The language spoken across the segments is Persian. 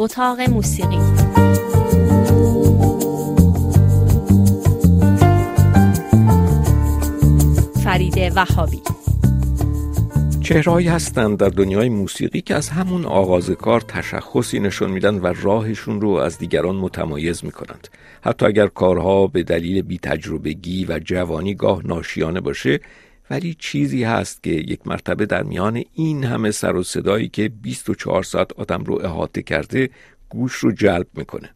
اتاق موسیقی. فرید وهابی. چهرهایی هستند در دنیای موسیقی که از همون آغاز کار تشخصی نشون میدن و راهشون رو از دیگران متمایز می‌کنند. حتی اگر کارها به دلیل بی تجربگی و جوانی گاه ناشیانه باشه ولی چیزی هست که یک مرتبه در میان این همه سر و صدایی که 24 ساعت آدم رو احاطه کرده گوش رو جلب می‌کنه.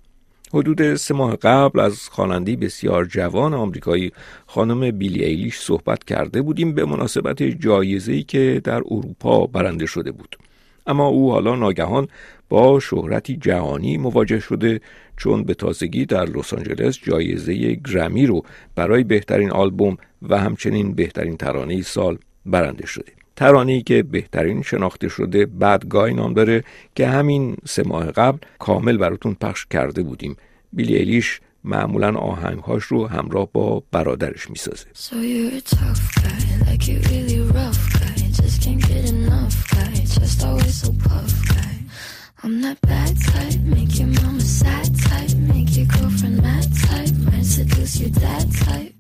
حدود سه ماه قبل از خواننده بسیار جوان آمریکایی خانم بیلی ایلیش صحبت کرده بودیم به مناسبت جایزه‌ای که در اروپا برنده شده بود. اما او حالا ناگهان با شهرتی جهانی مواجه شده چون به تازگی در لس آنجلس جایزه گرمی رو برای بهترین آلبوم و همچنین بهترین ترانه سال برنده شده. ترانه‌ای که بهترین شناخته شده بعد گای نام داره که همین سه ماه قبل کامل براتون پخش کرده بودیم. بیلی ایلیش معمولا آهنگهاش رو همراه با برادرش می‌سازه. just can't get enough, guy. Just always so puff, guy. I'm that bad type, make your mama sad type, make your girlfriend mad type, might seduce your dad type.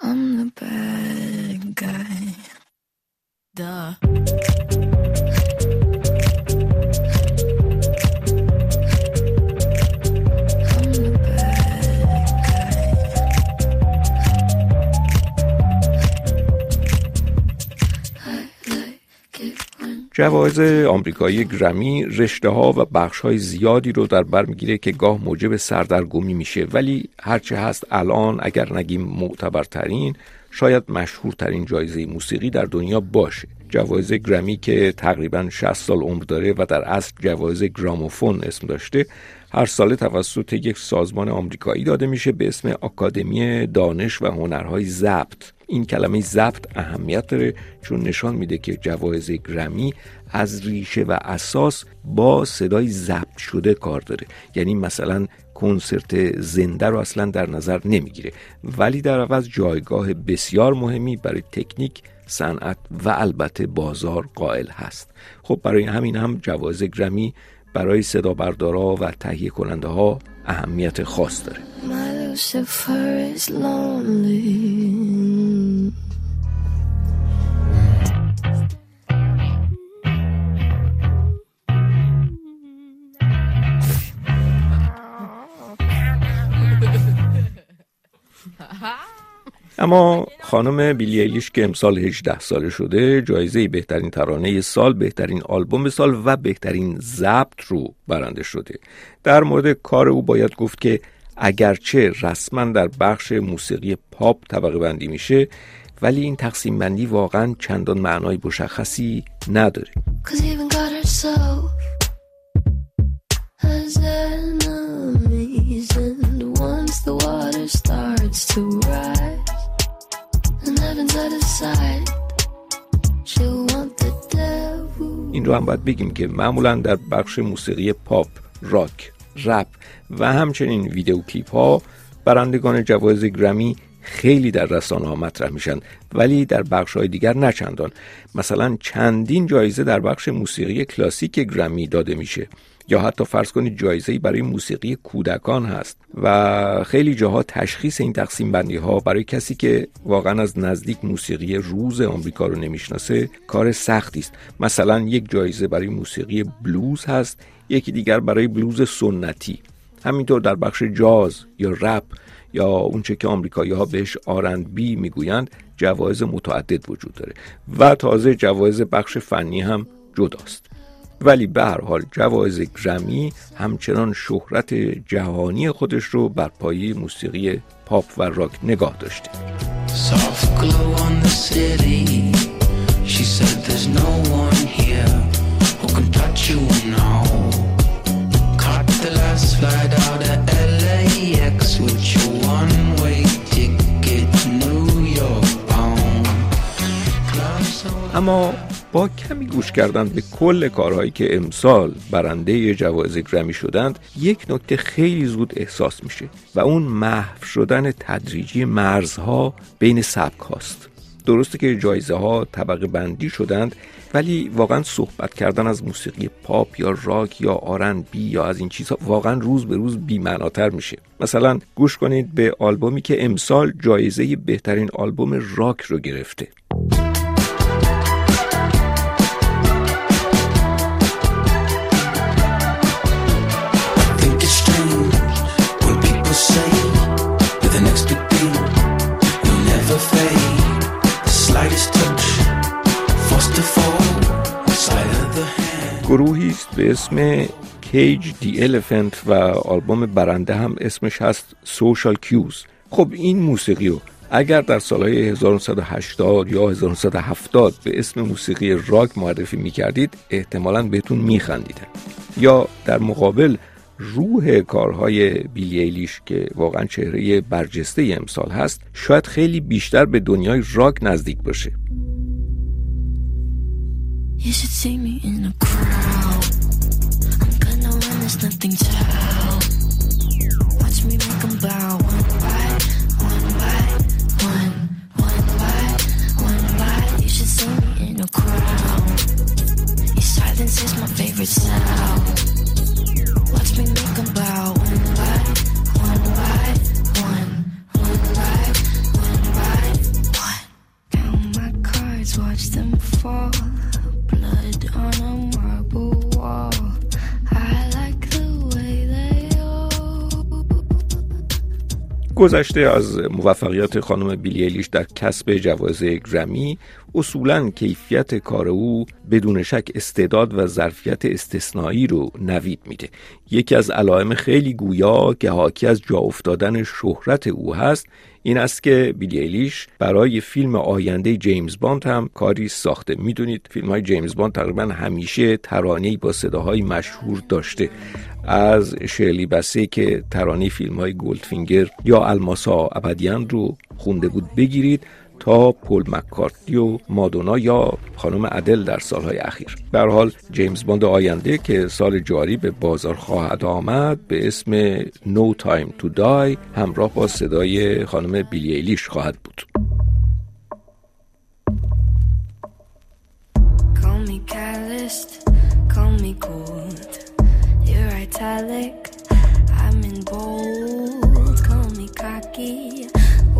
I'm the bad guy. Duh. جوایز آمریکایی گرمی رشته ها و بخش های زیادی رو در بر می‌گیره که گاه موجب سردرگمی میشه. ولی هرچه هست الان اگر نگیم معتبرترین شاید مشهورترین جایزه موسیقی در دنیا باشه. جوایز گرمی که تقریبا 60 سال عمر داره و در اصل جوایز گراموفون اسم داشته هر سال توسط یک سازمان آمریکایی داده میشه به اسم آکادمی دانش و هنرهای ضبط. این کلمه ضبط اهمیت داره چون نشان میده که جوایز گرمی از ریشه و اساس با صدای ضبط شده کار داره. یعنی مثلا کنسرت زنده رو اصلا در نظر نمی‌گیره. ولی در عوض جایگاه بسیار مهمی برای تکنیک صنعت و البته بازار قائل هست. خب برای همین هم جواز گرمی برای صدا بردارا و تهیه کننده ها اهمیت خاص داره. اما خانم بیلی ایلیش که امسال 18 ساله شده جایزه بهترین ترانه سال بهترین آلبوم سال و بهترین ضبط رو برنده شده. در مورد کار او باید گفت که اگرچه رسما در بخش موسیقی پاپ طبقه بندی میشه ولی این تقسیم بندی واقعا چندان معنای مشخصی نداره. رو هم باید بگیم که معمولا در بخش موسیقی پاپ، راک، رپ و همچنین ویدیو کلیپ ها برندگان جوایز گرمی خیلی در رسانه ها مطرح میشن ولی در بخش های دیگر نچندان مثلا چندین جایزه در بخش موسیقی کلاسیک گرمی داده میشه. یا حتی فرض کنید جایزه برای موسیقی کودکان هست. و خیلی جاها تشخیص این تقسیم بندی ها برای کسی که واقعا از نزدیک موسیقی روز آمریکا رو نمی‌شناسه کار سختی است. مثلا یک جایزه برای موسیقی بلوز هست یکی دیگر برای بلوز سنتی. همینطور در بخش جاز یا رپ یا اونچه که آمریکایی ها بهش آرند بی می‌گویند جوایز متعدد وجود داره. و تازه جوایز بخش فنی هم جداست. ولی به هر حال جوایز گرمی همچنان شهرت جهانی خودش رو بر پایه موسیقی پاپ و راک نگاه داشته. با کمی گوش کردن به کل کارهایی که امسال برنده جوایز گرمی شدند یک نکته خیلی زود احساس میشه و اون محو شدن تدریجی مرزها بین سبک هاست. درسته که جایزه ها طبقه بندی شدند ولی واقعا صحبت کردن از موسیقی پاپ یا راک یا آرن بی یا از این چیزها واقعا روز به روز بیمعناتر میشه. مثلا گوش کنید به آلبومی که امسال جایزه بهترین آلبوم راک رو گرفته. گروهی است به اسم کیج دی الفنت و آلبوم برنده هم اسمش هست سوشال کیوز خب این موسیقی رو اگر در سالهای 1980 یا 1970 به اسم موسیقی راک معرفی می کردید احتمالا بهتون می خندیدن. یا در مقابل روح کارهای بیلی ایلیش که واقعا چهره برجسته امسال هست شاید خیلی بیشتر به دنیای راک نزدیک باشه You should see me in a crowd. I'm gonna win, there's nothing to help. Watch me make them bow گذشته از موفقیت خانم بیلیلیش در کسب جوایز گرمی اصولا کیفیت کار او بدون شک استعداد و ظرفیت استثنایی رو نوید میده. یکی از علائم خیلی گویا که حاکی از جا افتادن شهرت او هست این است که بیلیلیش برای فیلم آینده جیمز باند هم کاری ساخته. می‌دونید فیلم های جیمز باند تقریبا همیشه ترانه‌ای با صداهای مشهور داشته. از شرلی بسه که ترانه فیلم های گولدفینگر یا الماسا ابدیان رو خونده بود بگیرید تا پول مکارتی و مادونا یا خانم ادل در سالهای اخیر. در حال جیمز باند آینده که سال جاری به بازار خواهد آمد به اسم No Time to Die همراه با صدای خانم بیلی ایلیش خواهد بود.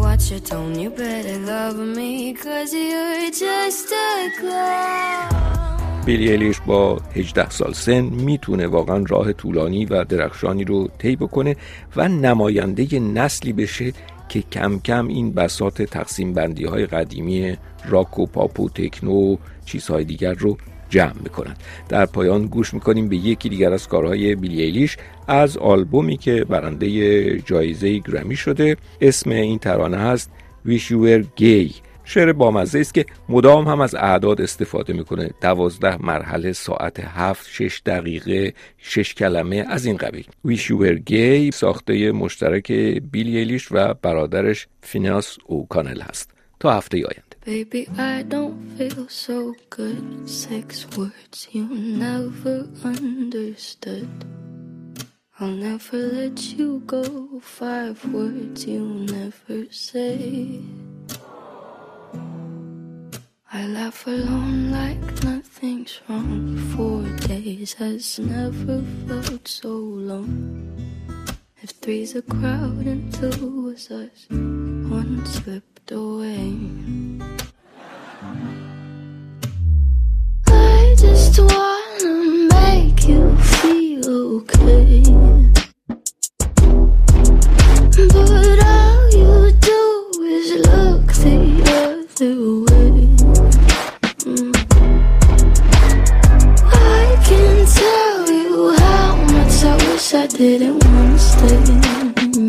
Watch your tone, you better love me Cause you're just a clown. بیلی الیش با 18 سال سن می‌تونه واقعا راه طولانی و درخشانی رو طی بکنه و نماینده نسلی بشه که کم کم این بسات تقسیم بندی های قدیمی راک و پاپ و تکنو و چیزهای دیگر رو جمع می‌کنند در پایان گوش می‌کنیم به یکی دیگر از کارهای بیلی ایلیش از آلبومی که برنده جایزه گرمی شده. اسم این ترانه هست Wish You Were Gay. شعر بامزه است که مدام هم از اعداد استفاده می‌کنه. دوازده مرحله ساعت هفت شش دقیقه شش کلمه از این قبیل. Wish You Were Gay ساخته مشترک بیلی ایلیش و برادرش فیناس او کانل هست. تا هفته آینده. Baby, I don't feel so good. Six words you never understood. I'll never let you go. Five words you never say. I laugh alone like nothing's wrong. Four days has never felt so long. If three's a crowd and two was us, one slipped away. Wanna make you feel okay. But all you do is look the other way. I can tell you how much I wish I didn't wanna stay.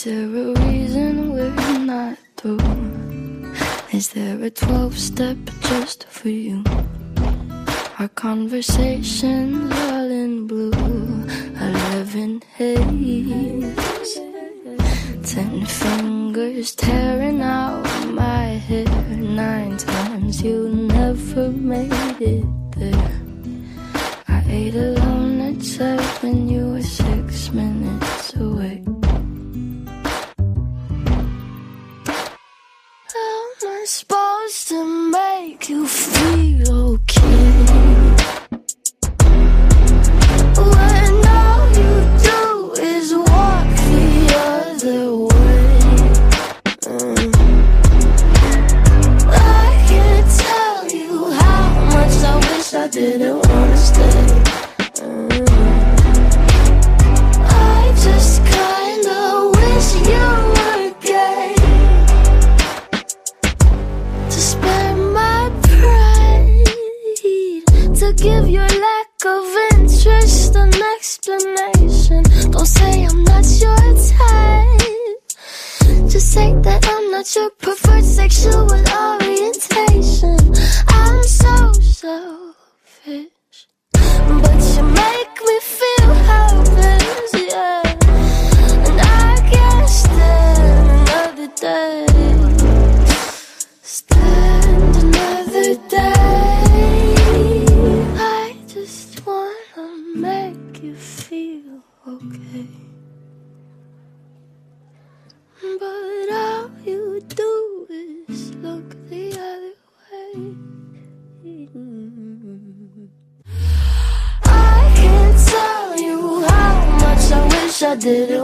Is there a reason we're not through? Is there a 12 step just for you? Our conversations all in blue, 11 haze. Ten fingers tearing supposed to make you feel not your preferred sexual did